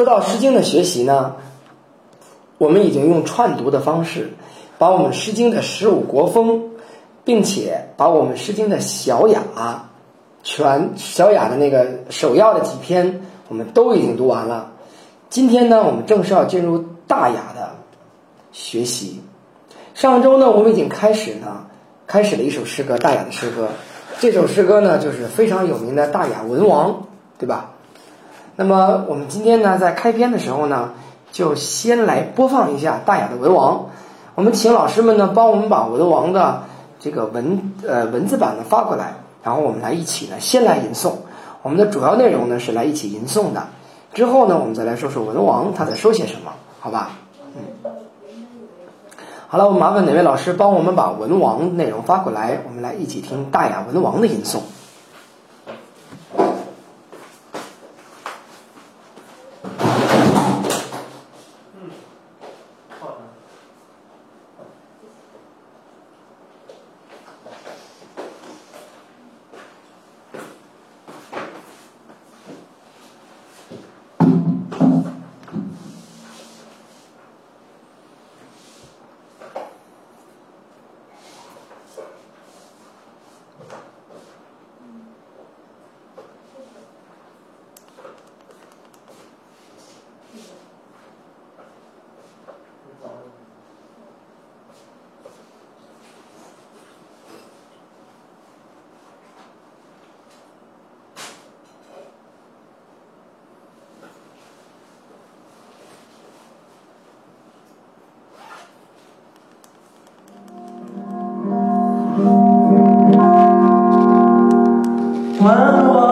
说到《诗经》的学习呢，我们已经用串读的方式，把我们《诗经》的十五国风，并且把我们《诗经》的小雅全小雅的那个首要的几篇，我们都已经读完了。今天呢，我们正式要进入大雅的学习。上周呢，我们已经开始呢，开始了一首诗歌，大雅的诗歌。这首诗歌呢，就是非常有名的大雅文王，对吧？那么我们今天呢，在开篇的时候呢，就先来播放一下大雅的文王。我们请老师们呢，帮我们把文王的这个文呃文字版呢发过来，然后我们来一起呢，先来吟诵。我们的主要内容呢是来一起吟诵的，之后呢，我们再来说说文王他在说些什么，好吧？嗯。好了，我麻烦哪位老师帮我们把文王内容发过来，我们来一起听大雅文王的吟诵。晚，我。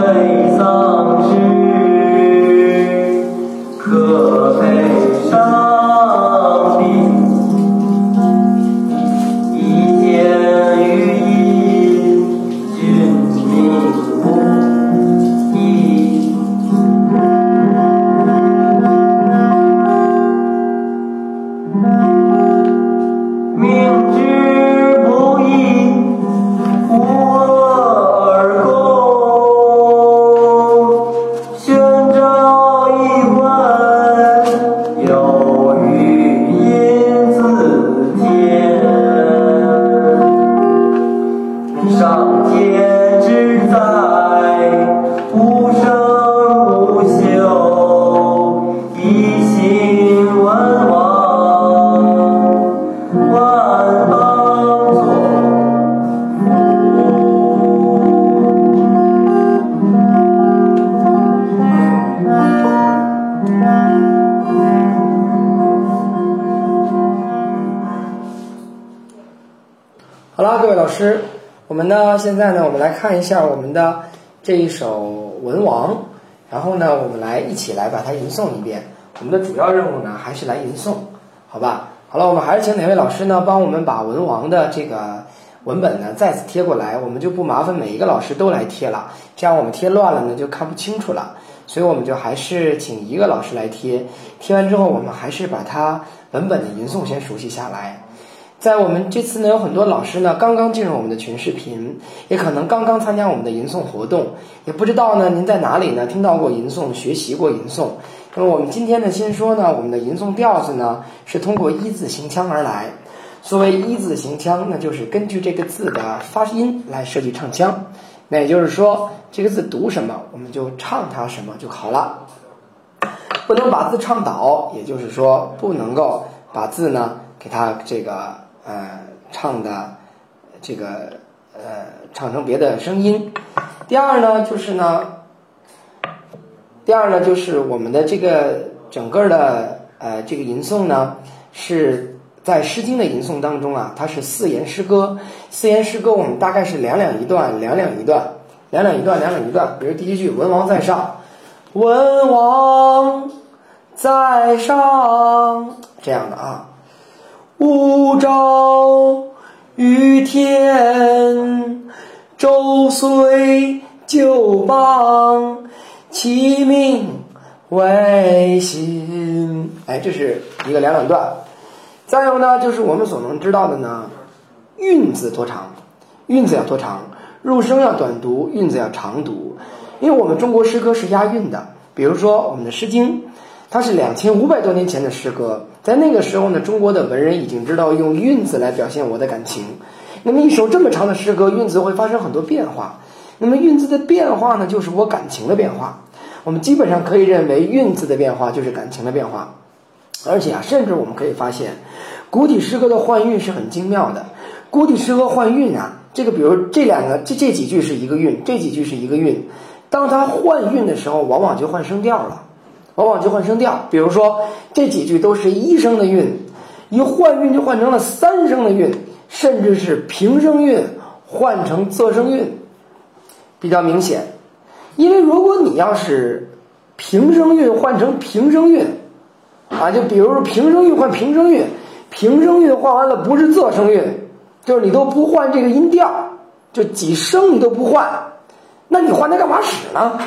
为看一下我们的这一首《文王》，然后呢，我们来一起来把它吟诵一遍。我们的主要任务呢，还是来吟诵，好吧？好了，我们还是请哪位老师呢，帮我们把《文王》的这个文本呢再次贴过来，我们就不麻烦每一个老师都来贴了，这样我们贴乱了呢就看不清楚了。所以我们就还是请一个老师来贴，贴完之后，我们还是把它文本的吟诵先熟悉下来。在我们这次呢，有很多老师呢刚刚进入我们的群视频，也可能刚刚参加我们的吟诵活动，也不知道呢您在哪里呢听到过吟诵、学习过吟诵。那么我们今天呢，先说呢，我们的吟诵调子呢是通过一字形腔而来。所谓一字形腔，那就是根据这个字的发音来设计唱腔。那也就是说，这个字读什么，我们就唱它什么就好了，不能把字唱倒，也就是说，不能够把字呢给它这个呃唱的这个呃唱成别的声音。第二呢，就是呢，第二呢，就是我们的这个整个的呃这个吟诵呢是。在《诗经》的吟诵当中啊，它是四言诗歌。四言诗歌我们大概是两两一段，两两一段，两两一段，两两一段。比如第一句“文王在上”，文王在上，这样的啊。五朝于天，周岁九邦，其命维新。哎，这是一个两两段。再有呢，就是我们所能知道的呢，韵字多长，韵字要多长，入声要短读，韵字要长读，因为我们中国诗歌是押韵的。比如说我们的《诗经》，它是两千五百多年前的诗歌，在那个时候呢，中国的文人已经知道用韵字来表现我的感情。那么一首这么长的诗歌，韵字会发生很多变化。那么韵字的变化呢，就是我感情的变化。我们基本上可以认为，韵字的变化就是感情的变化。而且啊，甚至我们可以发现，古体诗歌的换韵是很精妙的。古体诗歌换韵啊，这个比如这两个这这几句是一个韵，这几句是一个韵。当它换韵的时候，往往就换声调了，往往就换声调。比如说这几句都是一声的韵，一换韵就换成了三声的韵，甚至是平声韵换成仄声韵，比较明显。因为如果你要是平声韵换成平声韵，啊，就比如说平声韵换平声韵，平声韵换完了不是仄声韵，就是你都不换这个音调，就几声你都不换，那你换它干嘛使呢？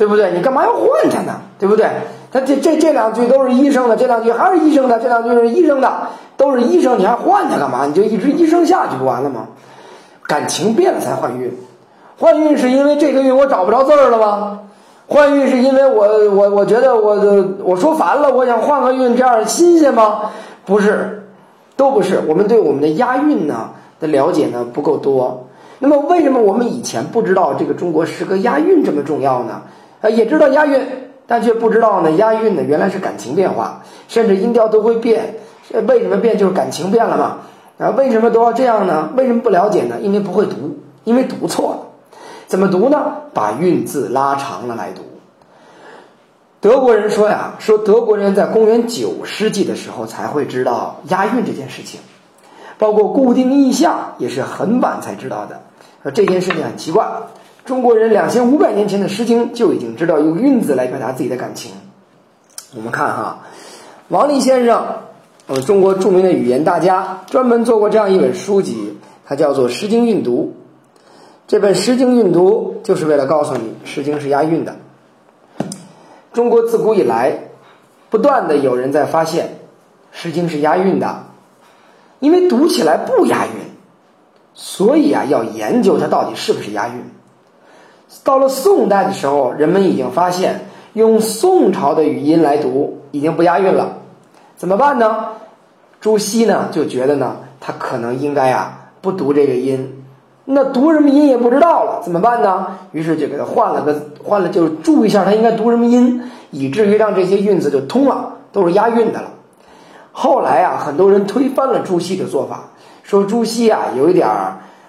对不对？你干嘛要换它呢？对不对？它这这这两句都是医生的，这两句还是医生的，这两句是医生的，都是医生，你还换它干嘛？你就一直医生下去不完了吗？感情变了才换韵，换韵是因为这个韵我找不着字儿了吗？换韵是因为我我我觉得我的我说烦了，我想换个韵，这样新鲜吗？不是，都不是。我们对我们的押韵呢的了解呢不够多。那么为什么我们以前不知道这个中国诗歌押韵这么重要呢？呃，也知道押韵，但却不知道呢押韵呢原来是感情变化，甚至音调都会变。为什么变？就是感情变了嘛。啊，为什么都要这样呢？为什么不了解呢？因为不会读，因为读错了。怎么读呢？把韵字拉长了来读。德国人说呀，说德国人在公元九世纪的时候才会知道押韵这件事情，包括固定意象也是很晚才知道的。这件事情很奇怪，中国人两千五百年前的《诗经》就已经知道用韵字来表达自己的感情。我们看哈，王立先生，我们中国著名的语言大家，专门做过这样一本书籍，它叫做《诗经韵读》。这本《诗经韵读》就是为了告诉你，《诗经》是押韵的。中国自古以来，不断的有人在发现，《诗经》是押韵的，因为读起来不押韵，所以啊，要研究它到底是不是押韵。到了宋代的时候，人们已经发现。用宋朝的语音来读已经不押韵了，怎么办呢？朱熹呢就觉得呢，他可能应该啊不读这个音，那读什么音也不知道了，怎么办呢？于是就给他换了个换了，就是注意一下他应该读什么音，以至于让这些韵字就通了，都是押韵的了。后来啊，很多人推翻了朱熹的做法，说朱熹啊有一点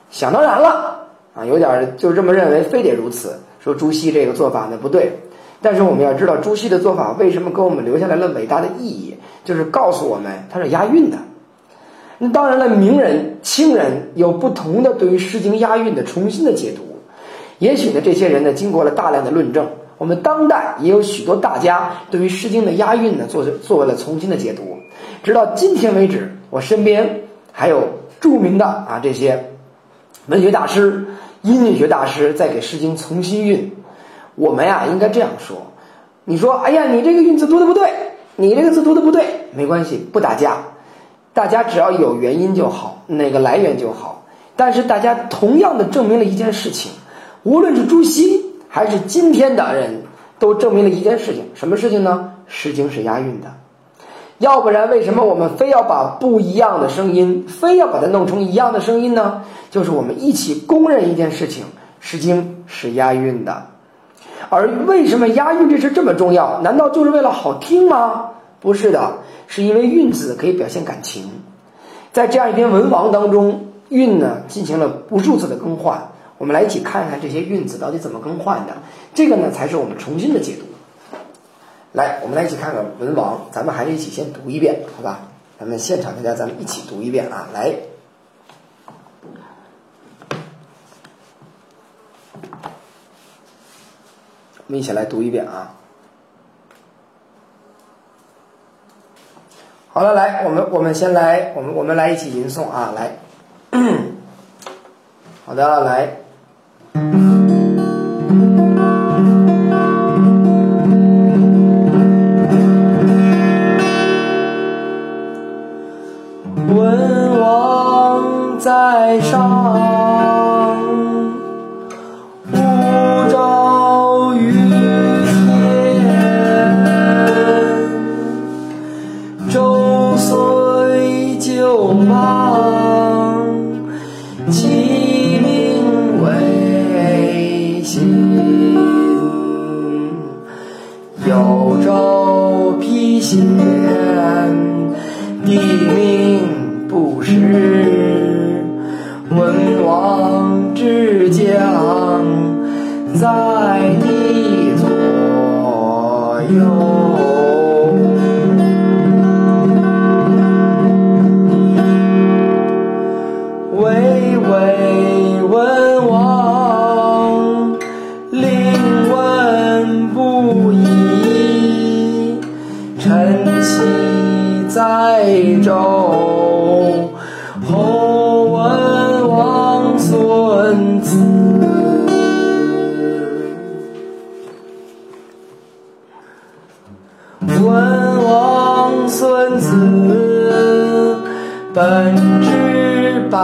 想当然了啊，有点就这么认为，非得如此，说朱熹这个做法呢不对。但是我们要知道，朱熹的做法为什么给我们留下来了伟大的意义？就是告诉我们它是押韵的。那当然了，名人、清人有不同的对于《诗经》押韵的重新的解读。也许呢，这些人呢经过了大量的论证。我们当代也有许多大家对于《诗经》的押韵呢做做了重新的解读。直到今天为止，我身边还有著名的啊这些文学大师、音乐学大师在给《诗经》重新韵。我们呀，应该这样说：你说，哎呀，你这个韵字读的不对，你这个字读的不对，没关系，不打架，大家只要有原因就好，哪个来源就好。但是大家同样的证明了一件事情，无论是朱熹还是今天的人，都证明了一件事情，什么事情呢？《诗经》是押韵的，要不然为什么我们非要把不一样的声音，非要把它弄成一样的声音呢？就是我们一起公认一件事情，《诗经》是押韵的。而为什么押韵这事这么重要？难道就是为了好听吗？不是的，是因为韵字可以表现感情。在这样一篇文王当中，韵呢进行了无数次的更换。我们来一起看看这些韵字到底怎么更换的。这个呢才是我们重新的解读。来，我们来一起看看文王，咱们还是一起先读一遍，好吧？咱们现场大家咱们一起读一遍啊，来。我们一起来读一遍啊！好了，来，我们我们先来，我们我们来一起吟诵啊！来，好的，来。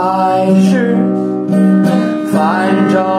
还是反正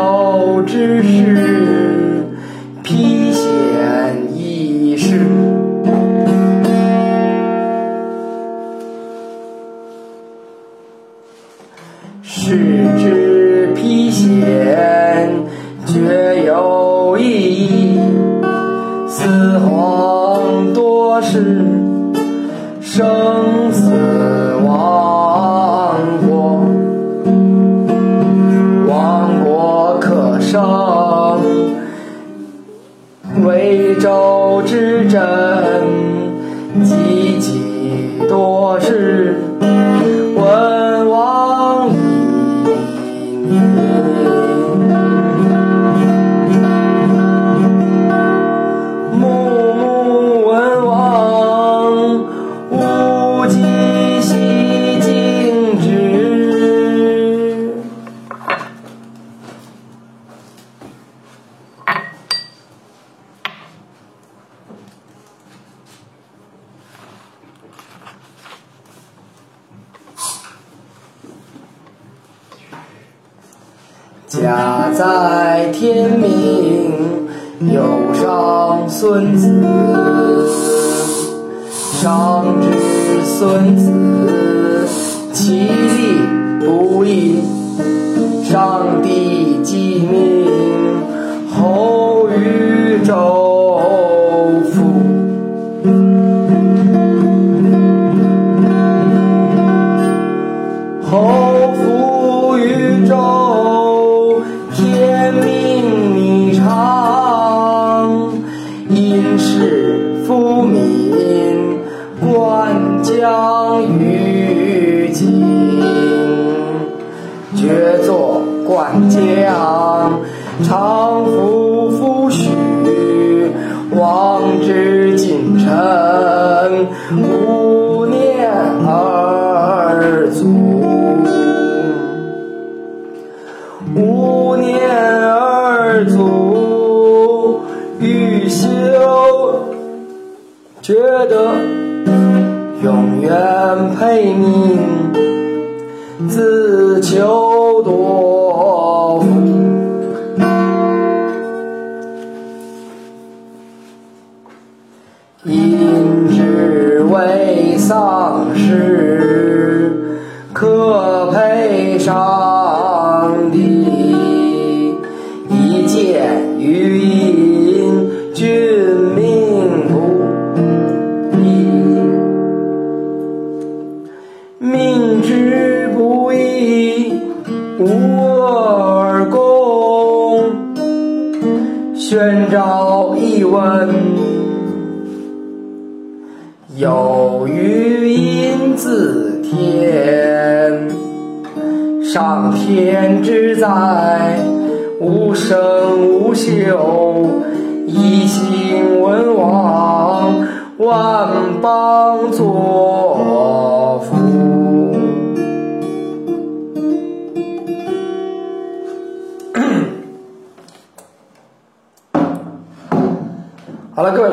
觉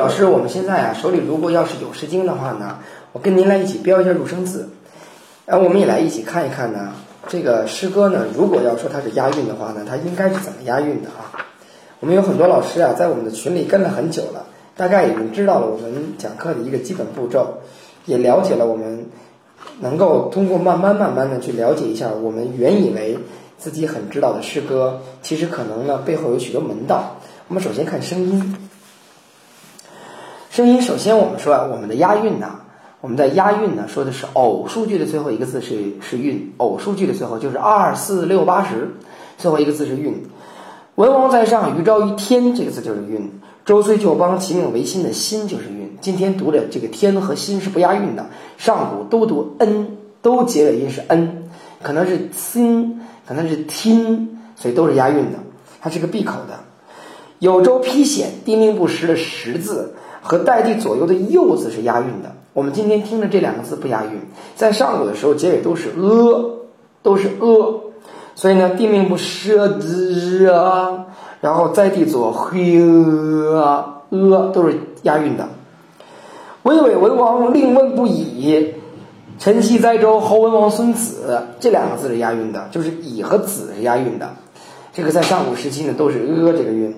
老师，我们现在啊手里如果要是有诗经的话呢，我跟您来一起标一下入声字，然后我们也来一起看一看呢，这个诗歌呢，如果要说它是押韵的话呢，它应该是怎么押韵的啊？我们有很多老师啊，在我们的群里跟了很久了，大概已经知道了我们讲课的一个基本步骤，也了解了我们能够通过慢慢慢慢的去了解一下我们原以为自己很知道的诗歌，其实可能呢背后有许多门道。我们首先看声音。声音，首先我们说啊，我们的押韵呢，我们在押韵呢，说的是偶数句的最后一个字是是韵，偶数句的最后就是二四六八十，最后一个字是韵。文王在上，于昭于天，这个字就是韵。周虽旧邦，其命维新的新就是韵。今天读的这个天和新是不押韵的，上古都读 n，都结尾音是 n，可能是新，可能是听，所以都是押韵的，它是个闭口的。有周披险，地命不实的实字。和代替左右的右字是押韵的。我们今天听的这两个字不押韵，在上古的时候结尾都是呃，都是呃，所以呢，地命不舍之啊，然后在地左嘿啊呃都是押韵的。巍巍文王令问不已，陈豨在周侯文王孙子这两个字是押韵的，就是乙和子是押韵的。这个在上古时期呢都是呃这个韵。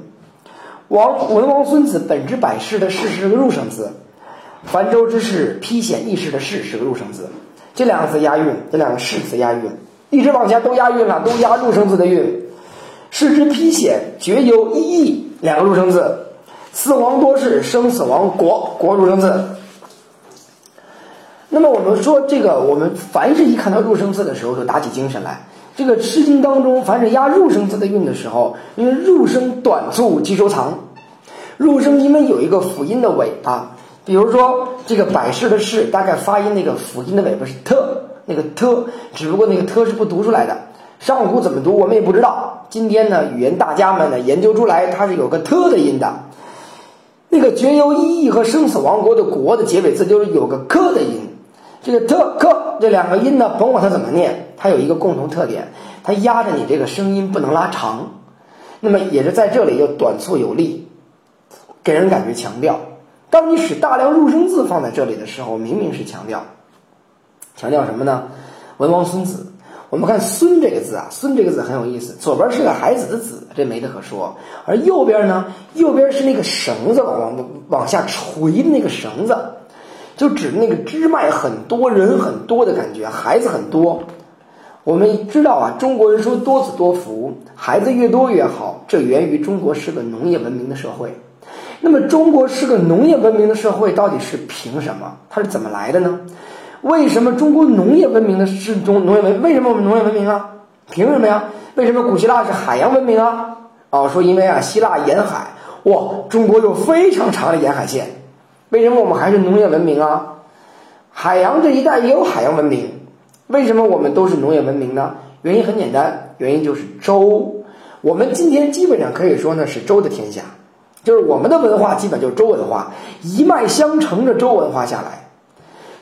王文王孙子本之百世的世是个入声字，凡周之事披险易事的事是个入声字，这两个字押韵，这两个世字押韵，一直往前都押韵了，都押入声字的韵。世之披险绝有一义，两个入声字，死亡多事生死亡国国入声字。那么我们说这个，我们凡是一看到入声字的时候，就打起精神来。这个《诗经》当中，凡是押入声字的韵的时候，因为入声短促即收藏，入声因为有一个辅音的尾巴，比如说这个百事的事，大概发音那个辅音的尾巴是特，那个特，只不过那个特是不读出来的。上古怎么读，我们也不知道。今天呢，语言大家们呢研究出来，它是有个特的音的。那个绝由一义和生死王国的国的结尾字就是有个克的音。这个特克这两个音呢，甭管它怎么念，它有一个共同特点，它压着你这个声音不能拉长，那么也是在这里又短促有力，给人感觉强调。当你使大量入声字放在这里的时候，明明是强调，强调什么呢？文王孙子，我们看“孙”这个字啊，“孙”这个字很有意思，左边是个孩子的“子”，这没得可说，而右边呢，右边是那个绳子往往往下垂的那个绳子，就指那个支脉很多人很多的感觉，孩子很多。我们知道啊，中国人说多子多福，孩子越多越好，这源于中国是个农业文明的社会。那么，中国是个农业文明的社会，到底是凭什么？它是怎么来的呢？为什么中国农业文明的是中农业文？为什么我们农业文明啊？凭什么呀？为什么古希腊是海洋文明啊？哦，说因为啊，希腊沿海，哇，中国有非常长的沿海线。为什么我们还是农业文明啊？海洋这一带也有海洋文明。为什么我们都是农业文明呢？原因很简单，原因就是周。我们今天基本上可以说呢是周的天下，就是我们的文化基本就是周文化，一脉相承的周文化下来。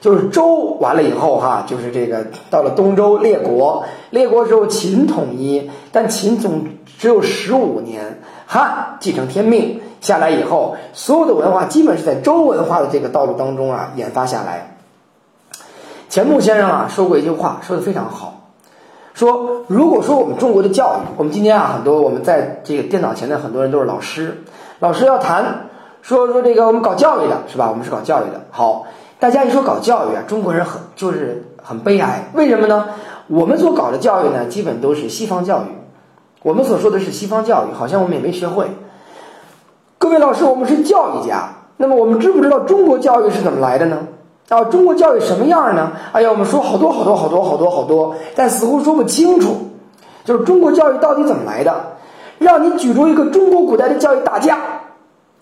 就是周完了以后哈，就是这个到了东周列国，列国之后秦统一，但秦总只有十五年，汉继承天命下来以后，所有的文化基本是在周文化的这个道路当中啊研发下来。钱穆先生啊说过一句话，说的非常好，说如果说我们中国的教育，我们今天啊很多我们在这个电脑前的很多人都是老师，老师要谈说说这个我们搞教育的是吧？我们是搞教育的，好。大家一说搞教育啊，中国人很就是很悲哀，为什么呢？我们所搞的教育呢，基本都是西方教育。我们所说的是西方教育，好像我们也没学会。各位老师，我们是教育家，那么我们知不知道中国教育是怎么来的呢？啊，中国教育什么样呢？哎呀，我们说好多好多好多好多好多，但似乎说不清楚。就是中国教育到底怎么来的？让你举出一个中国古代的教育大家，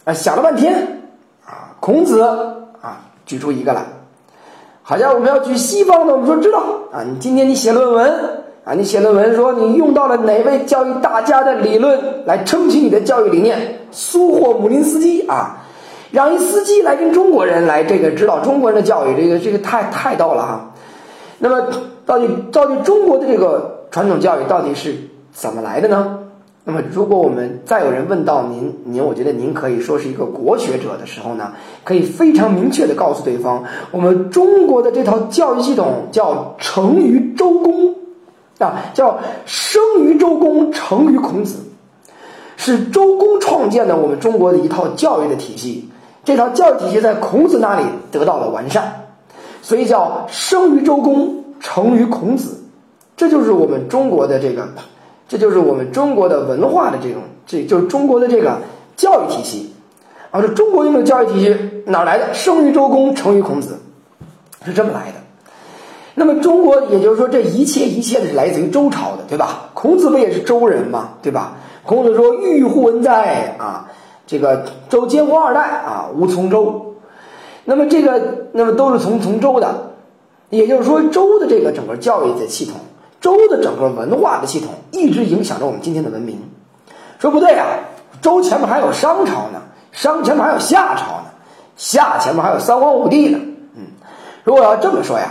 啊，想了半天，啊，孔子啊。举出一个来，好像我们要举西方的，我们说知道啊。你今天你写论文啊，你写论文说你用到了哪位教育大家的理论来撑起你的教育理念？苏霍姆林斯基啊，让一司机来跟中国人来这个指导中国人的教育，这个这个太太逗了哈。那么到底到底中国的这个传统教育到底是怎么来的呢？那么，如果我们再有人问到您，您我觉得您可以说是一个国学者的时候呢，可以非常明确的告诉对方，我们中国的这套教育系统叫成于周公，啊，叫生于周公，成于孔子，是周公创建的我们中国的一套教育的体系。这套教育体系在孔子那里得到了完善，所以叫生于周公，成于孔子，这就是我们中国的这个。这就是我们中国的文化的这种，这就是中国的这个教育体系，啊，这中国用的教育体系哪来的？生于周公，成于孔子，是这么来的。那么中国，也就是说，这一切一切的是来自于周朝的，对吧？孔子不也是周人吗？对吧？孔子说：“欲乎文哉啊，这个周监国二代啊，吴从周。”那么这个，那么都是从从周的，也就是说，周的这个整个教育的系统。周的整个文化的系统一直影响着我们今天的文明。说不对啊，周前面还有商朝呢，商前面还有夏朝呢，夏前面还有三皇五帝呢。嗯，如果要这么说呀，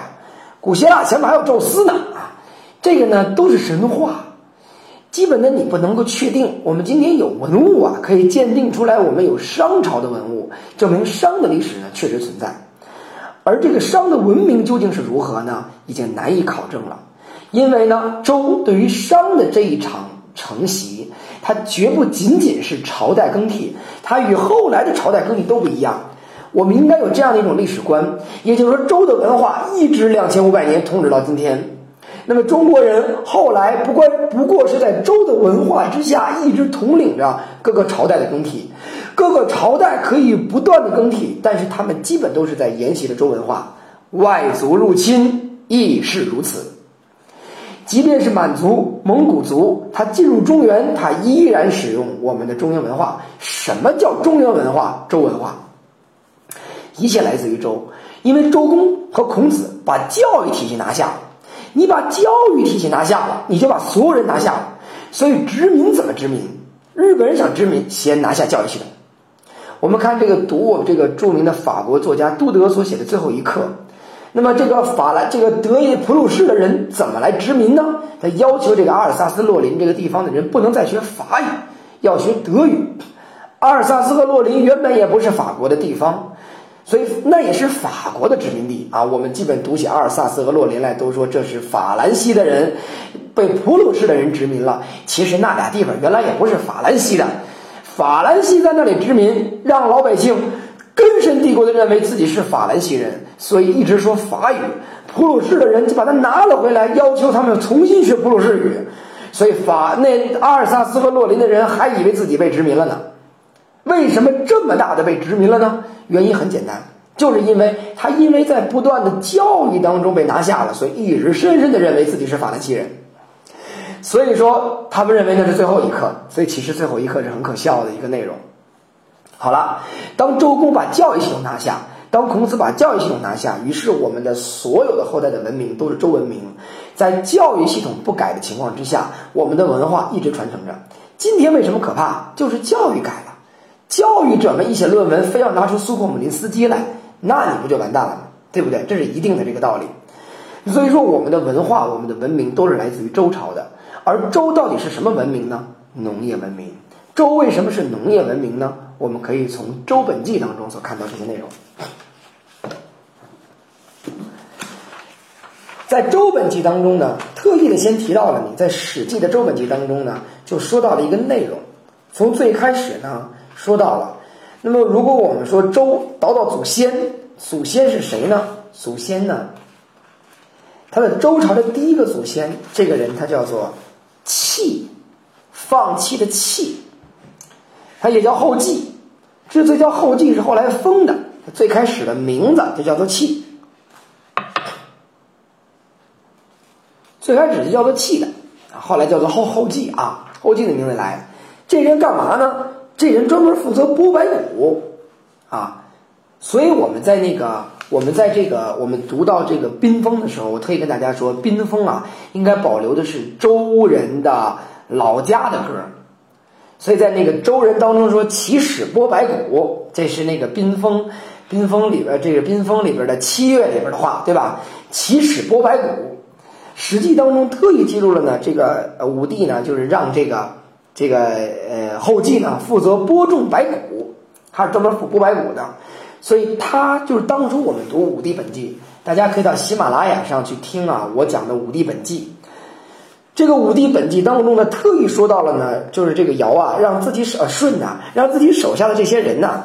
古希腊前面还有宙斯呢啊，这个呢都是神话。基本的你不能够确定，我们今天有文物啊，可以鉴定出来我们有商朝的文物，证明商的历史呢确实存在。而这个商的文明究竟是如何呢？已经难以考证了。因为呢，周对于商的这一场承袭，它绝不仅仅是朝代更替，它与后来的朝代更替都不一样。我们应该有这样的一种历史观，也就是说，周的文化一直两千五百年统治到今天。那么中国人后来不过不过是在周的文化之下，一直统领着各个朝代的更替。各个朝代可以不断的更替，但是他们基本都是在沿袭着周文化。外族入侵亦是如此。即便是满族、蒙古族，他进入中原，他依然使用我们的中原文化。什么叫中原文化？周文化，一切来自于周，因为周公和孔子把教育体系拿下。你把教育体系拿下了，你就把所有人拿下了。所以殖民怎么殖民？日本人想殖民，先拿下教育系统。我们看这个读我们这个著名的法国作家杜德所写的《最后一课》。那么这个法兰这个德意普鲁士的人怎么来殖民呢？他要求这个阿尔萨斯洛林这个地方的人不能再学法语，要学德语。阿尔萨斯和洛林原本也不是法国的地方，所以那也是法国的殖民地啊。我们基本读起阿尔萨斯和洛林来，都说这是法兰西的人被普鲁士的人殖民了。其实那俩地方原来也不是法兰西的，法兰西在那里殖民，让老百姓根深蒂固的认为自己是法兰西人，所以一直说法语。普鲁士的人就把它拿了回来，要求他们重新学普鲁士语。所以法那阿尔萨斯和洛林的人还以为自己被殖民了呢。为什么这么大的被殖民了呢？原因很简单，就是因为他因为在不断的教育当中被拿下了，所以一直深深的认为自己是法兰西人。所以说，他们认为那是最后一课，所以其实最后一课是很可笑的一个内容。好了，当周公把教育系统拿下，当孔子把教育系统拿下，于是我们的所有的后代的文明都是周文明。在教育系统不改的情况之下，我们的文化一直传承着。今天为什么可怕？就是教育改。教育者们一写论文，非要拿出苏霍姆林斯基来，那你不就完蛋了吗？对不对？这是一定的这个道理。所以说，我们的文化、我们的文明都是来自于周朝的。而周到底是什么文明呢？农业文明。周为什么是农业文明呢？我们可以从《周本纪》当中所看到这些内容。在《周本纪》当中呢，特意的先提到了你在《史记》的《周本纪》当中呢，就说到了一个内容。从最开始呢。说到了，那么如果我们说周倒倒祖先，祖先是谁呢？祖先呢？他的周朝的第一个祖先，这个人他叫做弃，放弃的弃，他也叫后继。之所以叫后继，是后来封的，最开始的名字就叫做弃，最开始就叫做弃的，后来叫做后后继啊，后继的名字来。这人干嘛呢？这人专门负责拨白骨，啊，所以我们在那个，我们在这个，我们读到这个冰封的时候，我特意跟大家说，冰封啊，应该保留的是周人的老家的歌，所以在那个周人当中说起始拨白骨，这是那个冰封，冰封里边这个冰封里边的七月里边的话，对吧？起始拨白骨，史记当中特意记录了呢，这个武帝呢，就是让这个。这个呃后继呢负责播种白骨，他是专门播白骨的，所以他就是当初我们读《五帝本纪》，大家可以到喜马拉雅上去听啊，我讲的《五帝本纪》。这个《五帝本纪》当中呢，特意说到了呢，就是这个尧啊，让自己呃舜呐，让自己手下的这些人呐，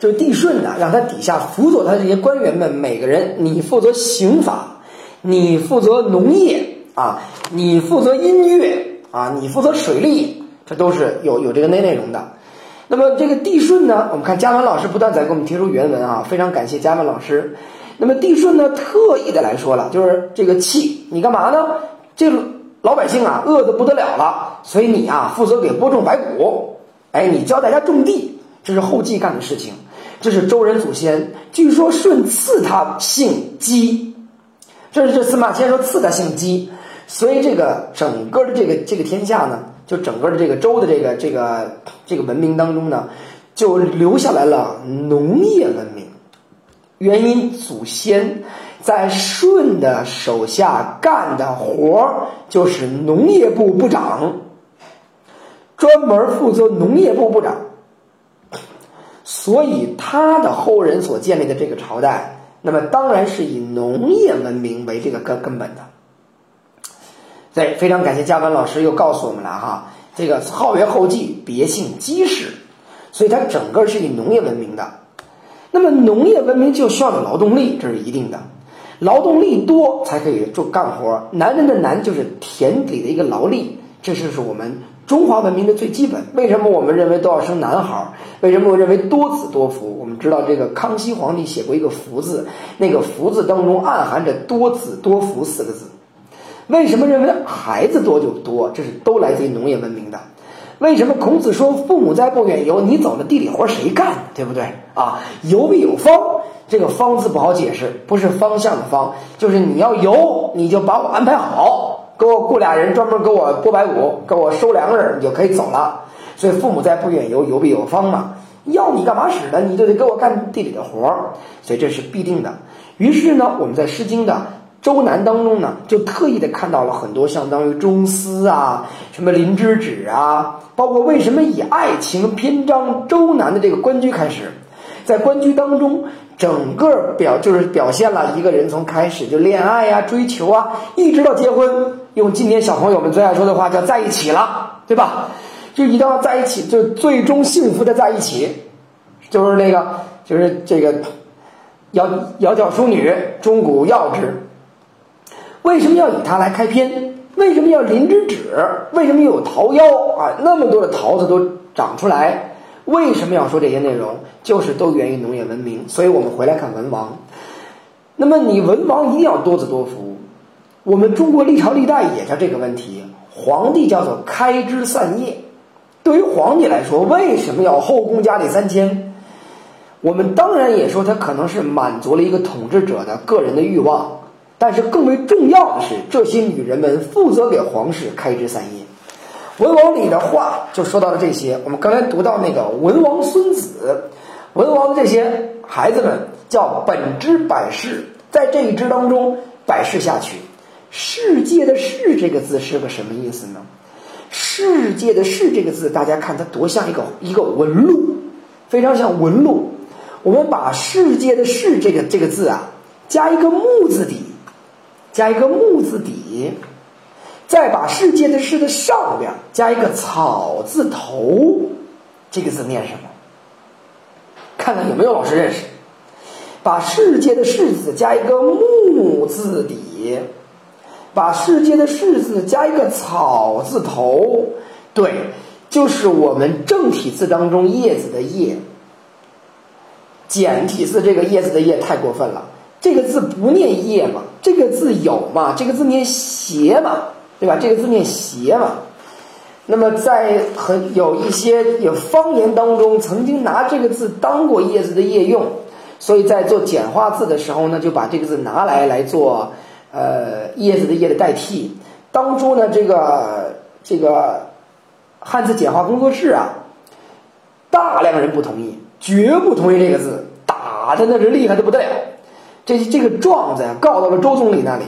就是帝舜呐，让他底下辅佐他这些官员们，每个人你负责刑法，你负责农业啊，你负责音乐。啊，你负责水利，这都是有有这个内内容的。那么这个帝舜呢，我们看嘉文老师不断在给我们提出原文啊，非常感谢嘉文老师。那么帝舜呢，特意的来说了，就是这个气，你干嘛呢？这老百姓啊，饿得不得了了，所以你啊，负责给播种白谷。哎，你教大家种地，这是后继干的事情。这是周人祖先，据说舜赐他姓姬，这是这司马迁说赐他姓姬。所以，这个整个的这个这个天下呢，就整个的这个周的这个这个这个文明当中呢，就留下来了农业文明。原因，祖先在舜的手下干的活儿就是农业部部长，专门负责农业部部长。所以，他的后人所建立的这个朝代，那么当然是以农业文明为这个根根本的。对，非常感谢嘉文老师又告诉我们了哈，这个号曰后继，别姓姬氏，所以它整个是以农业文明的。那么农业文明就需要有劳动力，这是一定的，劳动力多才可以做干活。男人的男就是田里的一个劳力，这就是我们中华文明的最基本。为什么我们认为都要生男孩？为什么我认为多子多福？我们知道这个康熙皇帝写过一个福字，那个福字当中暗含着多子多福四个字。为什么认为孩子多就多？这是都来自于农业文明的。为什么孔子说“父母在，不远游”？你走的地里活谁干？对不对啊？游必有方，这个“方”字不好解释，不是方向的“方”，就是你要游，你就把我安排好，给我雇俩人专门给我拨白骨，给我收粮食，你就可以走了。所以“父母在，不远游”，游必有方嘛。要你干嘛使的，你就得给我干地里的活儿，所以这是必定的。于是呢，我们在《诗经》的。周南当中呢，就特意的看到了很多相当于中思啊，什么林之止啊，包括为什么以爱情篇章周南的这个官居开始，在关雎当中，整个表就是表现了一个人从开始就恋爱呀、追求啊，一直到结婚。用今天小朋友们最爱说的话叫在一起了，对吧？就一定要在一起，就最终幸福的在一起，就是那个，就是这个“窈窈窕淑女，钟鼓要之”。为什么要以它来开篇？为什么要林之止？为什么有桃夭啊？那么多的桃子都长出来。为什么要说这些内容？就是都源于农业文明。所以我们回来看文王。那么你文王一定要多子多福。我们中国历朝历代也叫这个问题。皇帝叫做开枝散叶。对于皇帝来说，为什么要后宫佳丽三千？我们当然也说他可能是满足了一个统治者的个人的欲望。但是更为重要的是，这些女人们负责给皇室开枝散叶。文王里的话就说到了这些。我们刚才读到那个文王孙子，文王这些孩子们叫本之百世，在这一支当中，百世下去，世界的世这个字是个什么意思呢？世界的世这个字，大家看它多像一个一个纹路，非常像纹路。我们把世界的世这个这个字啊，加一个木字底，加一个木字底。再把世界的“世”的上边加一个草字头，这个字念什么？看看有没有老师认识。把世界的“世”字加一个木字底，把世界的“世”字加一个草字头，对，就是我们正体字当中叶子的“叶”。简体字这个“叶”子的“叶”太过分了，这个字不念“叶”嘛，这个字有嘛，这个字念“斜”嘛。对吧？这个字念斜嘛。那么在很有一些有方言当中，曾经拿这个字当过叶子的叶用，所以在做简化字的时候呢，就把这个字拿来来做呃叶子的叶的代替。当初呢，这个这个汉字简化工作室啊，大量人不同意，绝不同意这个字，打的那是厉害的不得了。这这个状子呀，告到了周总理那里。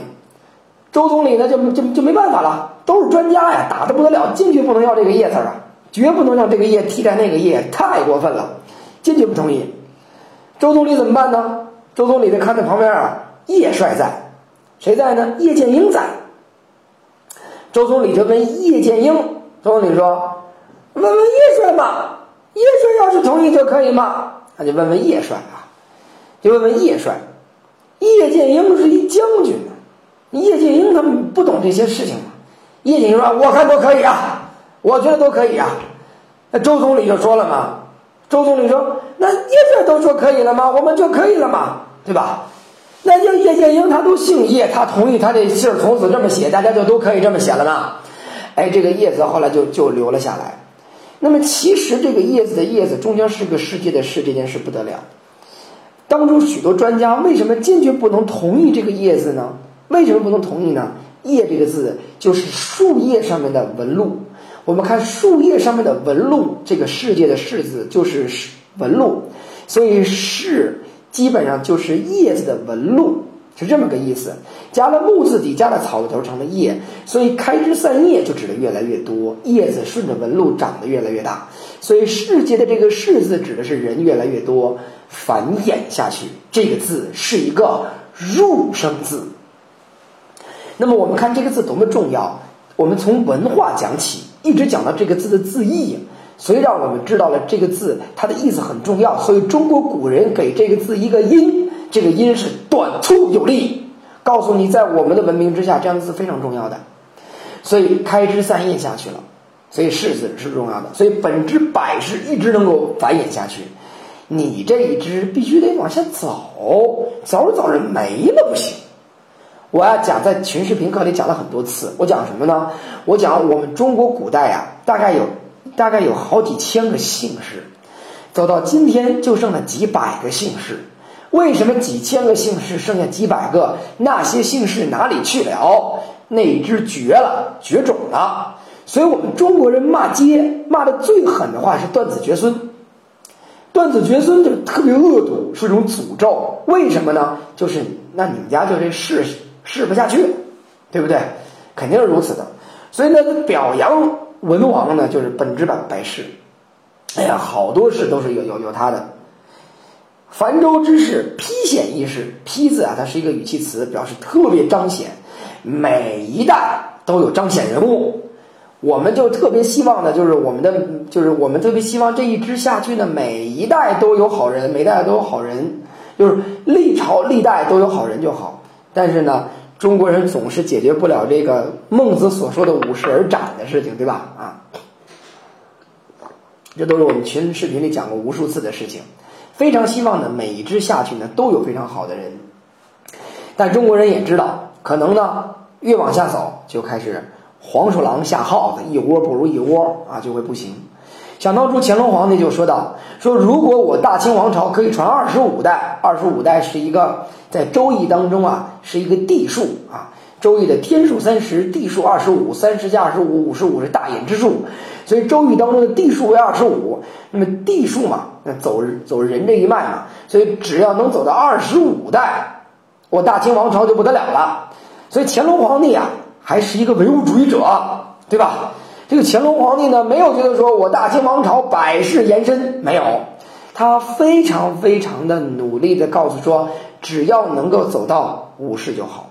周总理呢，就就就没办法了，都是专家呀，打的不得了，坚决不能要这个叶字啊，绝不能让这个叶替代那个叶，太过分了，坚决不同意。周总理怎么办呢？周总理就看在旁边啊，叶帅在，谁在呢？叶剑英在。周总理就问叶剑英，周总理说：“问问叶帅吧，叶帅要是同意就可以嘛。”他就问问叶帅啊，就问问叶帅，叶剑英是一将军呢。叶剑英他们不懂这些事情吗？叶剑英说：“我看都可以啊，我觉得都可以啊。”那周总理就说了嘛：“周总理说，那叶帅都说可以了吗？我们就可以了嘛，对吧？那就叶剑英他都姓叶，他同意他这信儿从此这么写，大家就都可以这么写了嘛。哎，这个叶子后来就就留了下来。那么其实这个叶子的叶子终将是个世界的世，这件事不得了。当中许多专家为什么坚决不能同意这个叶子呢？”为什么不能同意呢？叶这个字就是树叶上面的纹路。我们看树叶上面的纹路，这个世界的世字就是纹路，所以世基本上就是叶子的纹路，是这么个意思。加了木字底，加了草字头成了叶，所以开枝散叶就指的越来越多，叶子顺着纹路长得越来越大。所以世界的这个世字指的是人越来越多，繁衍下去。这个字是一个入声字。那么我们看这个字多么重要，我们从文化讲起，一直讲到这个字的字义，所以让我们知道了这个字它的意思很重要。所以中国古人给这个字一个音，这个音是短促有力，告诉你在我们的文明之下，这样的字非常重要的。所以开枝散叶下去了，所以世字是重要的。所以本之百世一直能够繁衍下去，你这一支必须得往下走，早早人没了不行。我要讲在群视频课里讲了很多次，我讲什么呢？我讲我们中国古代啊，大概有大概有好几千个姓氏，走到今天就剩了几百个姓氏。为什么几千个姓氏剩下几百个？那些姓氏哪里去了？那只绝了，绝种了。所以我们中国人骂街骂的最狠的话是断子绝孙，断子绝孙就特别恶毒，是一种诅咒。为什么呢？就是那你们家就这世。试不下去，对不对？肯定是如此的。所以呢，表扬文王呢，就是本质版白氏。哎呀，好多事都是有有有他的。樊州之事，披显一事。披字啊，它是一个语气词，表示特别彰显。每一代都有彰显人物。我们就特别希望呢，就是我们的，就是我们特别希望这一支下去呢，每一代都有好人，每一代都有好人，就是历朝历代都有好人就好。但是呢，中国人总是解决不了这个孟子所说的五十而斩的事情，对吧？啊，这都是我们群视频里讲过无数次的事情。非常希望呢，每一支下去呢都有非常好的人。但中国人也知道，可能呢越往下走就开始。黄鼠狼下耗子，一窝不如一窝啊，就会不行。想当初乾隆皇帝就说到：“说如果我大清王朝可以传二十五代，二十五代是一个在周易当中啊是一个地数啊，周易的天数三十，地数二十五，三十加二十五，五十五是大衍之数，所以周易当中的地数为二十五。那么地数嘛，那走走人这一脉嘛，所以只要能走到二十五代，我大清王朝就不得了了。所以乾隆皇帝啊。”还是一个唯物主义者，对吧？这个乾隆皇帝呢，没有觉得说我大清王朝百世延伸，没有，他非常非常的努力的告诉说，只要能够走到五世就好，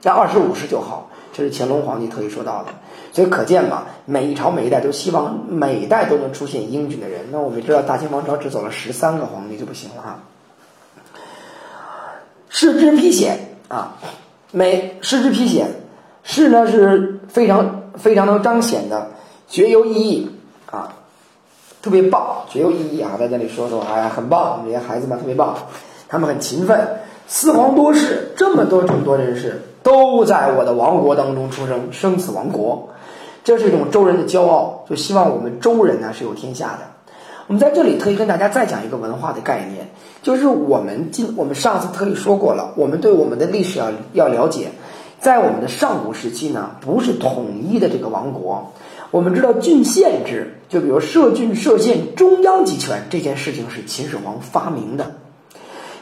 在二十五世就好，这是乾隆皇帝特意说到的。所以可见嘛，每一朝每一代都希望每一代都能出现英俊的人。那我们知道，大清王朝只走了十三个皇帝就不行了哈。失之披显啊，每失之披显。是呢，是非常非常能彰显的，绝有意义啊，特别棒，绝有意义啊，在这里说说，哎呀，很棒，这些孩子们特别棒，他们很勤奋，四皇多士，这么多这么多人士都在我的王国当中出生，生死王国，这是一种周人的骄傲，就希望我们周人呢是有天下的。我们在这里特意跟大家再讲一个文化的概念，就是我们今我们上次特意说过了，我们对我们的历史要要了解。在我们的上古时期呢，不是统一的这个王国。我们知道郡县制，就比如设郡设县，中央集权这件事情是秦始皇发明的。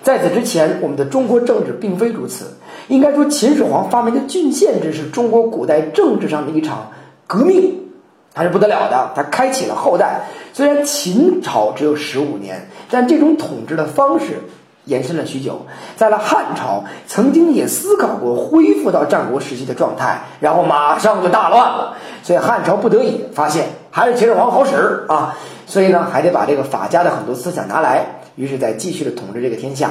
在此之前，我们的中国政治并非如此。应该说，秦始皇发明的郡县制是中国古代政治上的一场革命，它是不得了的。它开启了后代。虽然秦朝只有十五年，但这种统治的方式。延伸了许久，在了汉朝，曾经也思考过恢复到战国时期的状态，然后马上就大乱了，所以汉朝不得已发现还是秦始皇好使啊，所以呢还得把这个法家的很多思想拿来，于是再继续的统治这个天下。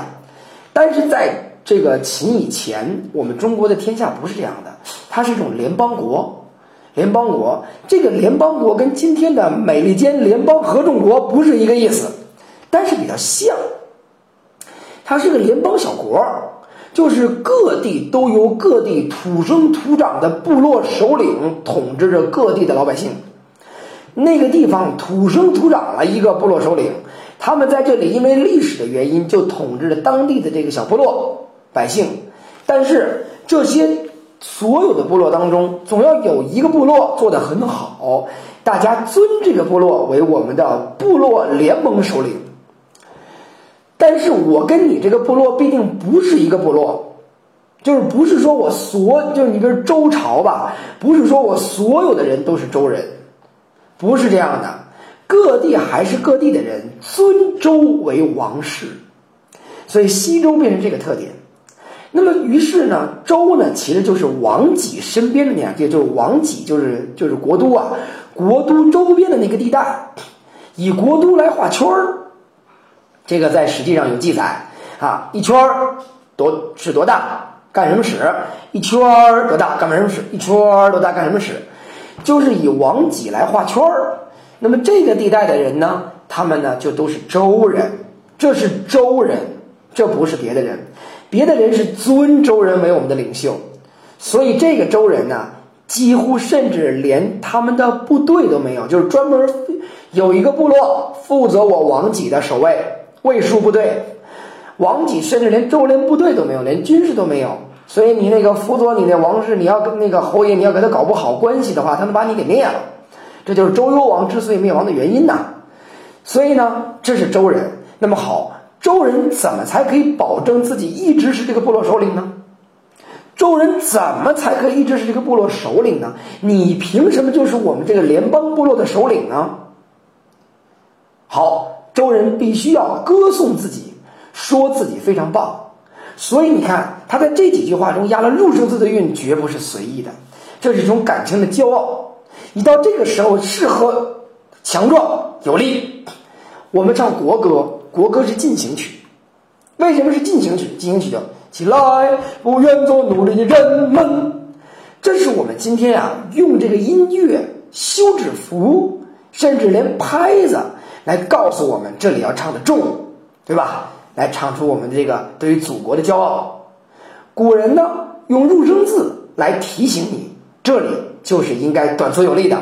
但是在这个秦以前，我们中国的天下不是这样的，它是一种联邦国，联邦国这个联邦国跟今天的美利坚联邦合众国不是一个意思，但是比较像。它是个联邦小国，就是各地都由各地土生土长的部落首领统治着各地的老百姓。那个地方土生土长了一个部落首领，他们在这里因为历史的原因就统治着当地的这个小部落百姓。但是这些所有的部落当中，总要有一个部落做得很好，大家尊这个部落为我们的部落联盟首领。但是我跟你这个部落毕竟不是一个部落，就是不是说我所就是你比如周朝吧，不是说我所有的人都是周人，不是这样的，各地还是各地的人尊周为王室，所以西周变成这个特点。那么于是呢，周呢其实就是王己身边的那样，也就是王己就是就是国都啊，国都周边的那个地带，以国都来画圈儿。这个在实际上有记载啊，一圈儿多是多大，干什么使？一圈儿多大，干什么使？一圈儿多大，干什么使？就是以王己来画圈儿。那么这个地带的人呢，他们呢就都是周人，这是周人，这不是别的人，别的人是尊周人为我们的领袖，所以这个周人呢，几乎甚至连他们的部队都没有，就是专门有一个部落负责我王己的守卫。卫戍部队，王己甚至连周连部队都没有，连军事都没有。所以你那个辅佐你那王室，你要跟那个侯爷，你要跟他搞不好关系的话，他能把你给灭了。这就是周幽王之所以灭亡的原因呐。所以呢，这是周人。那么好，周人怎么才可以保证自己一直是这个部落首领呢？周人怎么才可以一直是这个部落首领呢？你凭什么就是我们这个联邦部落的首领呢？好。周人必须要歌颂自己，说自己非常棒。所以你看，他在这几句话中押了入声字的韵，绝不是随意的，这是一种感情的骄傲。一到这个时候，适合强壮有力。我们唱国歌，国歌是进行曲。为什么是进行曲？进行曲叫起来，不愿做奴隶的人们。这是我们今天啊，用这个音乐、休止符，甚至连拍子来告诉我们这里要唱的重，对吧？来唱出我们这个对于祖国的骄傲。古人呢，用入声字来提醒你，这里就是应该短促有力的。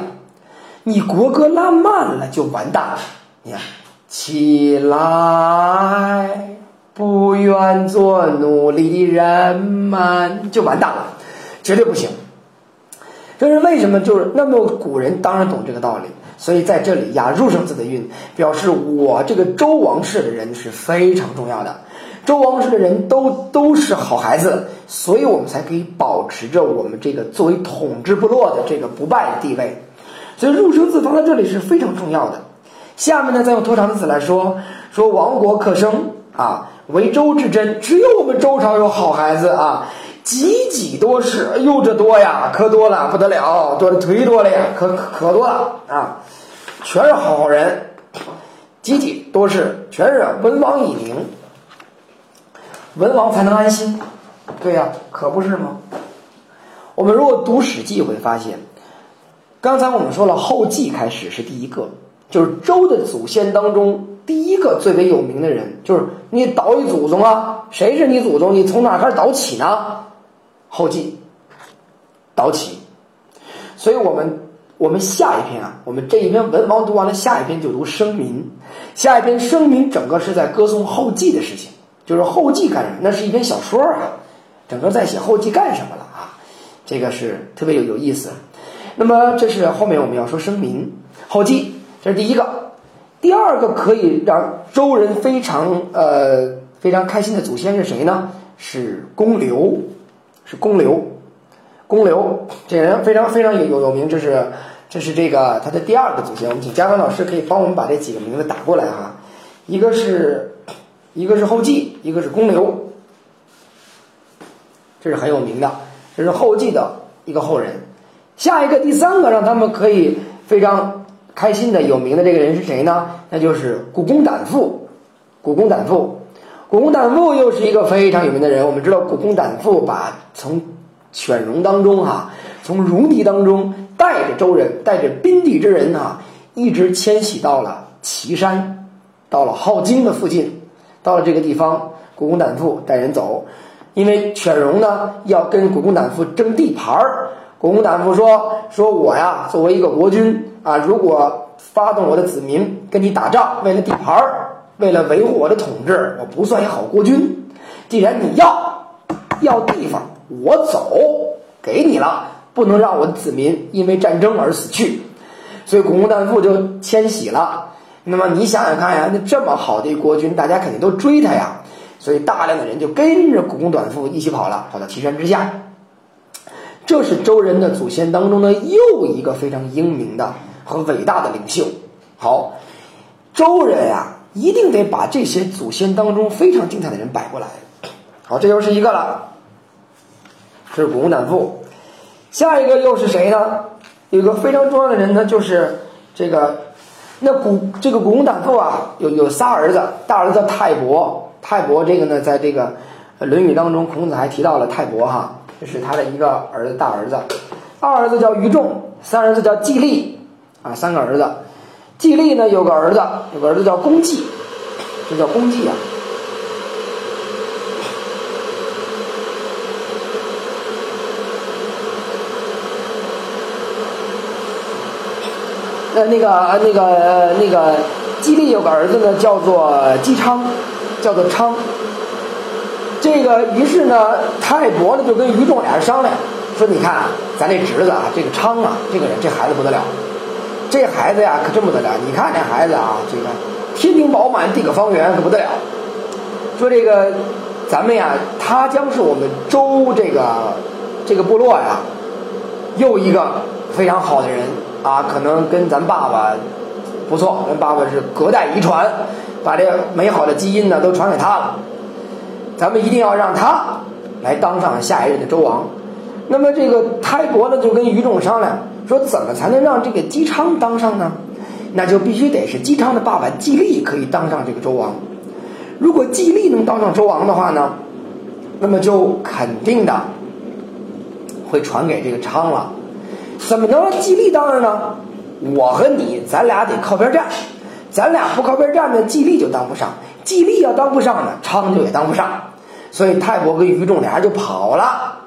你国歌拉慢了就完蛋了。你看，起来，不愿做奴隶的人们，就完蛋了，绝对不行。这是为什么？就是那么古人当然懂这个道理。所以在这里押入声字的韵，表示我这个周王室的人是非常重要的。周王室的人都都是好孩子，所以我们才可以保持着我们这个作为统治部落的这个不败的地位。所以入声字放在这里是非常重要的。下面呢，再用拖长的词来说，说亡国克生啊，为周之真，只有我们周朝有好孩子啊。济济多士，哎呦，这多呀，可多了，不得了，多的忒多了呀，可可多了啊，全是好人，济济多士，全是文王以宁，文王才能安心，对呀，可不是吗？我们如果读《史记》会发现，刚才我们说了，后稷开始是第一个，就是周的祖先当中第一个最为有名的人，就是你倒一祖宗啊，谁是你祖宗？你从哪开始倒起呢？后继，倒起，所以我们我们下一篇啊，我们这一篇文王读完了，下一篇就读声民。下一篇声民整个是在歌颂后继的事情，就是后继干什么？那是一篇小说啊，整个在写后继干什么了啊？这个是特别有有意思。那么这是后面我们要说声民后继，这是第一个。第二个可以让周人非常呃非常开心的祖先是谁呢？是公刘。是公刘，公刘这人非常非常有有名，这是这是这个他的第二个祖先。我们请嘉文老师可以帮我们把这几个名字打过来哈。一个是一个是后继，一个是公刘，这是很有名的，这是后继的一个后人。下一个第三个让他们可以非常开心的有名的这个人是谁呢？那就是古公胆父，古公胆父。古公胆父又是一个非常有名的人。我们知道，古公胆父把从犬戎当中哈，从戎狄当中带着周人，带着宾地之人啊，一直迁徙到了岐山，到了镐京的附近，到了这个地方，古公胆父带人走，因为犬戎呢要跟古公胆父争地盘儿。古公胆父说：“说我呀，作为一个国君啊，如果发动我的子民跟你打仗，为了地盘儿。”为了维护我的统治，我不算一好国君。既然你要要地方，我走给你了，不能让我的子民因为战争而死去。所以古公旦父就迁徙了。那么你想想看呀，那这么好的一国君，大家肯定都追他呀。所以大量的人就跟着古公短父一起跑了，跑到岐山之下。这是周人的祖先当中的又一个非常英明的和伟大的领袖。好，周人呀。一定得把这些祖先当中非常精彩的人摆过来。好，这又是一个了，这是古公胆父。下一个又是谁呢？有一个非常重要的人呢，就是这个那古这个古公胆父啊，有有仨儿子，大儿子泰伯，泰伯这个呢，在这个《论语》当中，孔子还提到了泰伯哈，这是他的一个儿子，大儿子。二儿子叫于仲，三儿子叫季历，啊，三个儿子。季历呢有个儿子，有个儿子叫公季，这叫公季啊。呃，那个，那个，那个季历有个儿子呢，叫做季昌，叫做昌。这个于是呢，泰伯呢就跟于仲俩人商量，说：“你看，咱这侄子啊，这个昌啊，这个人这孩子不得了。”这孩子呀，可真不得了！你看这孩子啊，这个天庭饱满，地阁方圆，可不得了。说这个，咱们呀，他将是我们周这个这个部落呀，又一个非常好的人啊，可能跟咱爸爸不错，跟爸爸是隔代遗传，把这美好的基因呢都传给他了。咱们一定要让他来当上下一任的周王。那么这个泰伯呢，就跟于仲商量说，怎么才能让这个姬昌当上呢？那就必须得是姬昌的爸爸季历可以当上这个周王。如果季历能当上周王的话呢，那么就肯定的会传给这个昌了。怎么能让季历当上呢？我和你，咱俩得靠边站。咱俩不靠边站呢，季历就当不上；季历要当不上呢，昌就也当不上。所以泰伯跟于仲俩人就跑了，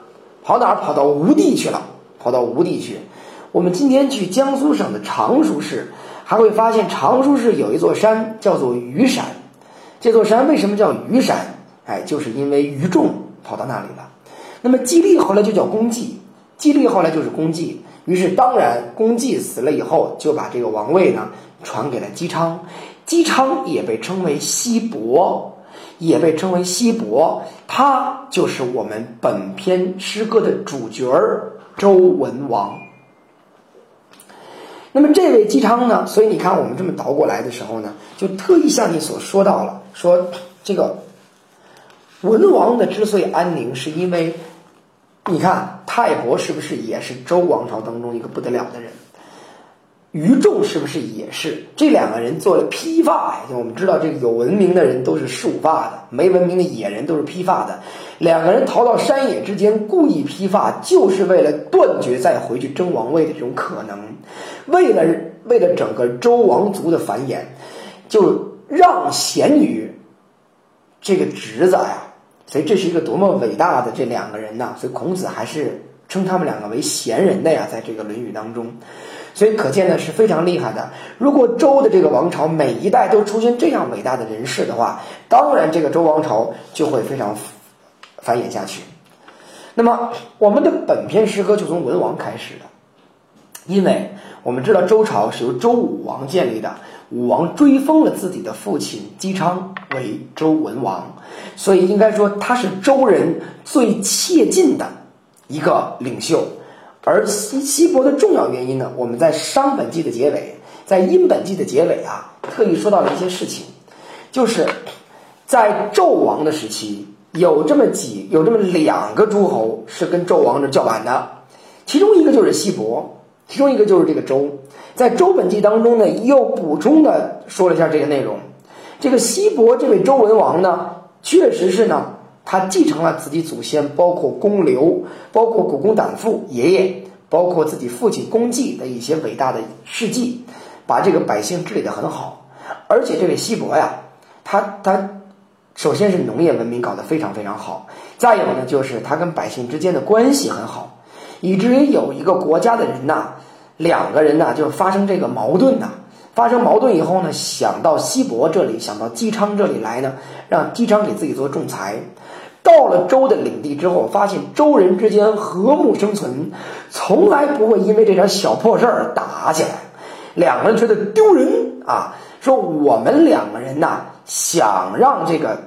跑哪儿？跑到吴地去了，跑到吴地去。我们今天去江苏省的常熟市，还会发现常熟市有一座山叫做虞山。这座山为什么叫虞山？哎，就是因为于仲跑到那里了。那么季历后来就叫公季，季历后来就是公季。于是当然，公季死了以后，就把这个王位呢。传给了姬昌，姬昌也被称为西伯，也被称为西伯，他就是我们本篇诗歌的主角儿周文王。那么这位姬昌呢？所以你看，我们这么倒过来的时候呢，就特意向你所说到了，说这个文王的之所以安宁，是因为你看泰伯是不是也是周王朝当中一个不得了的人？于仲是不是也是这两个人做了披发呀？就我们知道，这个有文明的人都是束发的，没文明的野人都是披发的。两个人逃到山野之间，故意披发，就是为了断绝再回去争王位的这种可能，为了为了整个周王族的繁衍，就让贤于这个侄子呀。所以这是一个多么伟大的这两个人呐！所以孔子还是称他们两个为贤人的呀，在这个《论语》当中。所以可见呢是非常厉害的。如果周的这个王朝每一代都出现这样伟大的人士的话，当然这个周王朝就会非常繁衍下去。那么我们的本篇诗歌就从文王开始的，因为我们知道周朝是由周武王建立的，武王追封了自己的父亲姬昌为周文王，所以应该说他是周人最切近的一个领袖。而西西伯的重要原因呢？我们在商本纪的结尾，在殷本纪的结尾啊，特意说到了一些事情，就是在纣王的时期，有这么几有这么两个诸侯是跟纣王这叫板的，其中一个就是西伯，其中一个就是这个周。在周本纪当中呢，又补充的说了一下这个内容。这个西伯这位周文王呢，确实是呢。他继承了自己祖先，包括公刘，包括古公胆父爷爷，包括自己父亲公季的一些伟大的事迹，把这个百姓治理得很好。而且这位西伯呀，他他首先是农业文明搞得非常非常好，再有呢就是他跟百姓之间的关系很好，以至于有一个国家的人呐，两个人呐就发生这个矛盾呐。发生矛盾以后呢，想到西伯这里，想到姬昌这里来呢，让姬昌给自己做仲裁。到了周的领地之后，发现周人之间和睦生存，从来不会因为这点小破事儿打起来。两个人觉得丢人啊，说我们两个人呐，想让这个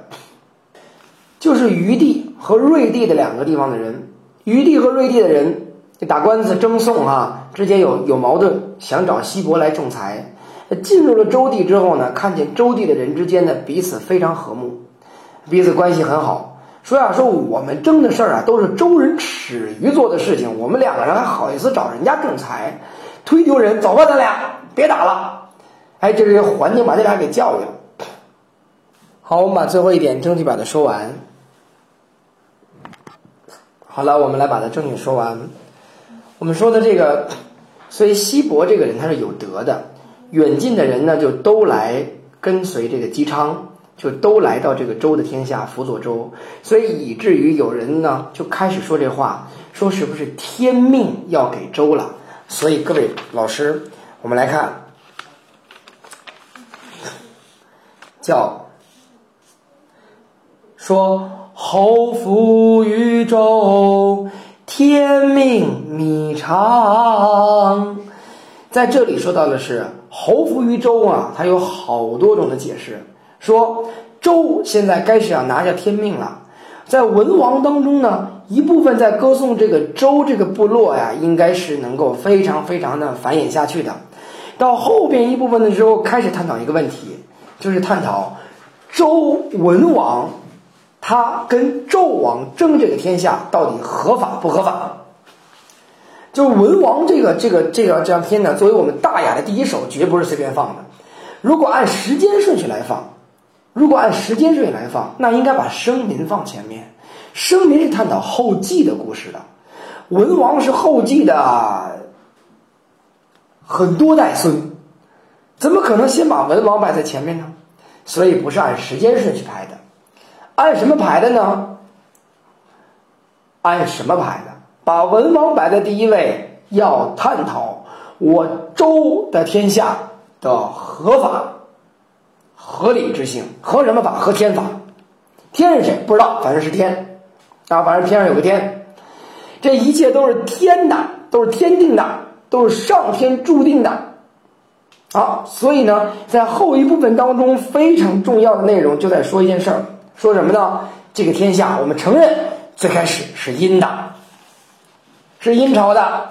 就是虞地和瑞地的两个地方的人，虞地和瑞地的人打官司争讼啊，之间有有矛盾，想找西伯来仲裁。进入了周地之后呢，看见周地的人之间呢彼此非常和睦，彼此关系很好。说呀，说我们争的事儿啊，都是周人耻于做的事情，我们两个人还好意思找人家仲裁，忒丢人。走吧，咱俩别打了。哎，这是环境把这俩给教育了。好，我们把最后一点争取把它说完。好了，我们来把它正经说完。我们说的这个，所以西伯这个人他是有德的。远近的人呢，就都来跟随这个姬昌，就都来到这个周的天下辅佐周，所以以至于有人呢就开始说这话，说是不是天命要给周了？所以各位老师，我们来看，叫说侯服于周，天命弥长，在这里说到的是。侯服于周啊，它有好多种的解释。说周现在该是要拿下天命了。在文王当中呢，一部分在歌颂这个周这个部落呀，应该是能够非常非常的繁衍下去的。到后边一部分的时候，开始探讨一个问题，就是探讨周文王他跟纣王争这个天下到底合法不合法？就文王这个这个这个这张片呢，作为我们大雅的第一首，绝不是随便放的。如果按时间顺序来放，如果按时间顺序来放，那应该把生民放前面。生民是探讨后继的故事的，文王是后继的很多代孙，怎么可能先把文王摆在前面呢？所以不是按时间顺序排的，按什么排的呢？按什么排的？把文王摆在第一位，要探讨我周的天下的合法、合理之性。合什么法？合天法。天是谁？不知道，反正是天啊，反正天上有个天。这一切都是天的，都是天定的，都是上天注定的。好，所以呢，在后一部分当中，非常重要的内容就在说一件事儿，说什么呢？这个天下，我们承认最开始是阴的。是阴朝的，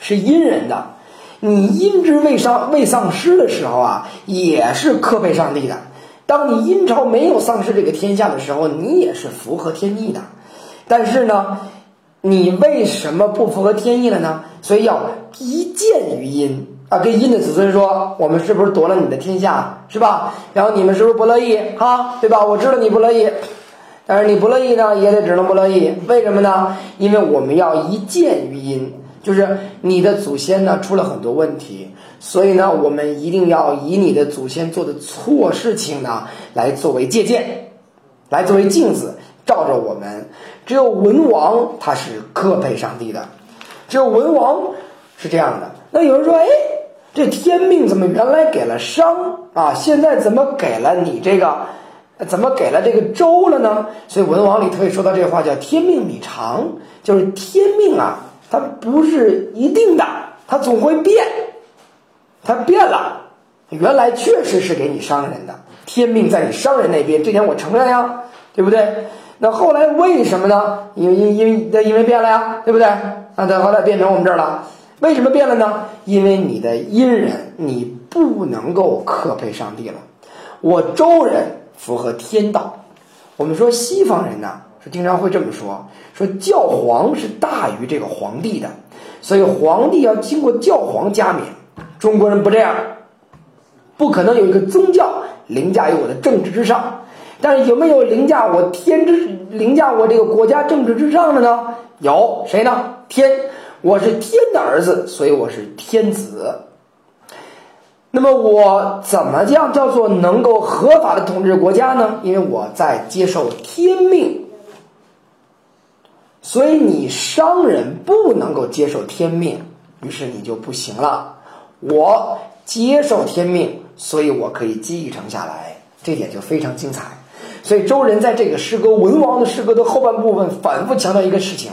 是阴人的。你阴之未丧未丧失的时候啊，也是克配上帝的。当你阴朝没有丧失这个天下的时候，你也是符合天意的。但是呢，你为什么不符合天意了呢？所以要一见于阴啊，跟阴的子孙说，我们是不是夺了你的天下，是吧？然后你们是不是不乐意？哈，对吧？我知道你不乐意。但是你不乐意呢，也得只能不乐意。为什么呢？因为我们要一见于因，就是你的祖先呢出了很多问题，所以呢，我们一定要以你的祖先做的错事情呢来作为借鉴，来作为镜子照着我们。只有文王他是克配上帝的，只有文王是这样的。那有人说，哎，这天命怎么原来给了商啊，现在怎么给了你这个？怎么给了这个周了呢？所以文王里特意说到这话叫“天命比长”，就是天命啊，它不是一定的，它总会变，它变了。原来确实是给你商人的，天命在你商人那边，这点我承认呀，对不对？那后来为什么呢？因为因因为因为变了呀，对不对？那它后来变成我们这儿了，为什么变了呢？因为你的阴人你不能够克配上帝了，我周人。符合天道，我们说西方人呢是经常会这么说，说教皇是大于这个皇帝的，所以皇帝要经过教皇加冕。中国人不这样，不可能有一个宗教凌驾于我的政治之上。但是有没有凌驾我天之凌驾我这个国家政治之上的呢？有谁呢？天，我是天的儿子，所以我是天子。那么我怎么样叫做能够合法的统治国家呢？因为我在接受天命，所以你商人不能够接受天命，于是你就不行了。我接受天命，所以我可以继承下来，这点就非常精彩。所以周人在这个诗歌文王的诗歌的后半部分反复强调一个事情，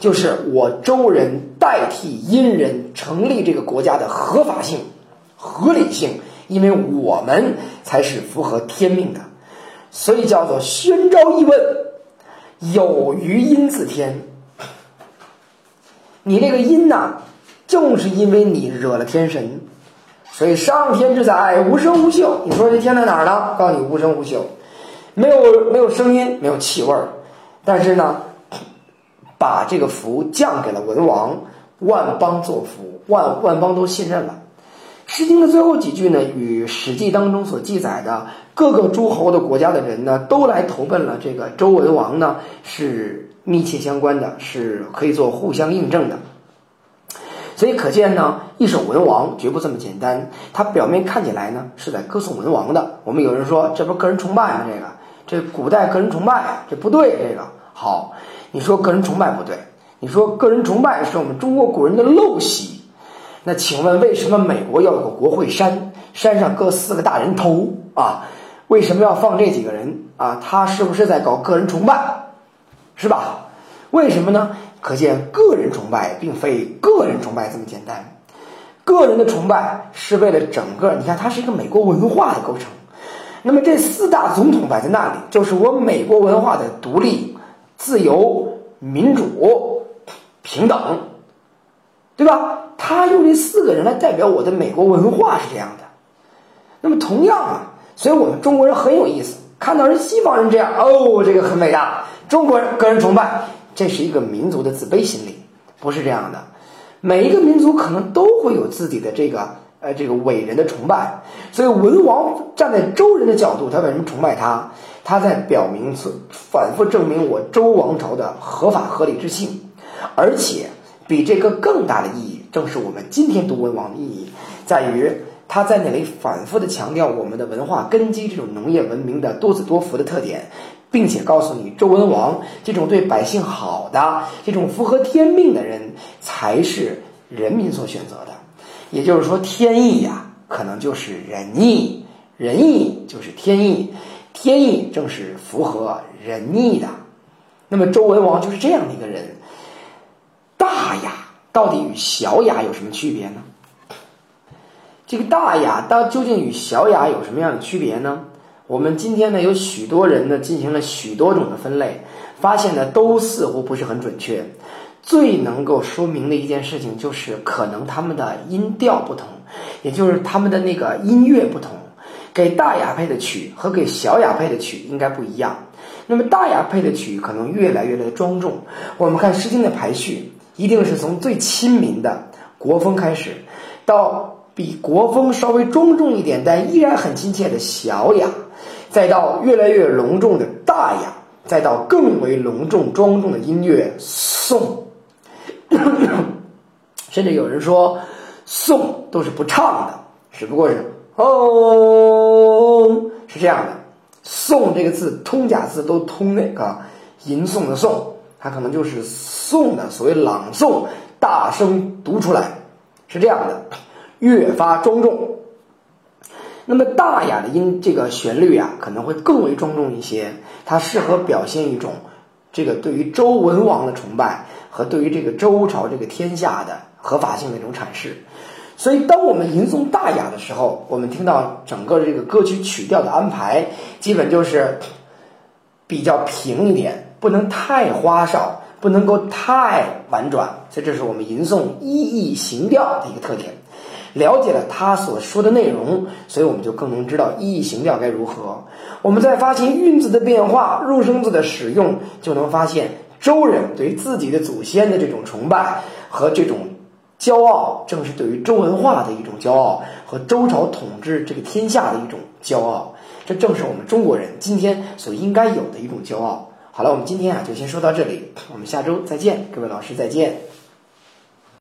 就是我周人代替殷人成立这个国家的合法性。合理性，因为我们才是符合天命的，所以叫做宣昭一问，有余阴自天。你这个阴呐，正是因为你惹了天神，所以上天之载无声无秀。你说这天在哪儿呢？告诉你无声无秀，没有没有声音，没有气味儿，但是呢，把这个福降给了文王，万邦作福，万万邦都信任了。《诗经》的最后几句呢，与《史记》当中所记载的各个诸侯的国家的人呢，都来投奔了这个周文王呢，是密切相关的，是可以做互相印证的。所以可见呢，一首文王绝不这么简单。他表面看起来呢，是在歌颂文王的。我们有人说，这不是个人崇拜吗？这个，这古代个人崇拜，这不对。这个好，你说个人崇拜不对，你说个人崇拜是我们中国古人的陋习。那请问，为什么美国要有个国会山？山上搁四个大人头啊？为什么要放这几个人啊？他是不是在搞个人崇拜？是吧？为什么呢？可见个人崇拜并非个人崇拜这么简单。个人的崇拜是为了整个，你看，它是一个美国文化的构成。那么这四大总统摆在那里，就是我美国文化的独立、自由、民主、平等，对吧？他用这四个人来代表我的美国文化是这样的，那么同样啊，所以我们中国人很有意思，看到人西方人这样，哦，这个很伟大。中国人个人崇拜，这是一个民族的自卑心理，不是这样的。每一个民族可能都会有自己的这个呃这个伟人的崇拜，所以文王站在周人的角度，他为什么崇拜他？他在表明反复证明我周王朝的合法合理之性，而且比这个更大的意义，正是我们今天读文王的意义，在于他在那里反复的强调我们的文化根基这种农业文明的多子多福的特点。并且告诉你，周文王这种对百姓好的、这种符合天命的人，才是人民所选择的。也就是说，天意呀，可能就是仁义；仁义就是天意，天意正是符合仁义的。那么，周文王就是这样的一个人。大雅到底与小雅有什么区别呢？这个大雅到究竟与小雅有什么样的区别呢？我们今天呢，有许多人呢进行了许多种的分类，发现呢都似乎不是很准确。最能够说明的一件事情就是，可能他们的音调不同，也就是他们的那个音乐不同。给大雅配的曲和给小雅配的曲应该不一样。那么大雅配的曲可能越来越的庄重。我们看《诗经》的排序，一定是从最亲民的国风开始，到比国风稍微庄重一点但依然很亲切的小雅。再到越来越隆重的大雅，再到更为隆重庄重的音乐颂，甚至有人说颂都是不唱的，只不过是哦，是这样的。颂这个字通假字都通那个吟诵的诵，它可能就是诵的所谓朗诵，大声读出来，是这样的，越发庄重。那么大雅的音，这个旋律啊，可能会更为庄重一些。它适合表现一种这个对于周文王的崇拜和对于这个周朝这个天下的合法性的一种阐释。所以，当我们吟诵大雅的时候，我们听到整个这个歌曲曲调的安排，基本就是比较平一点，不能太花哨，不能够太婉转。所以，这是我们吟诵一意行调的一个特点。了解了他所说的内容，所以我们就更能知道意义行调该如何。我们在发现韵字的变化、入声字的使用，就能发现周人对自己的祖先的这种崇拜和这种骄傲，正是对于周文化的一种骄傲和周朝统治这个天下的一种骄傲。这正是我们中国人今天所应该有的一种骄傲。好了，我们今天啊就先说到这里，我们下周再见，各位老师再见。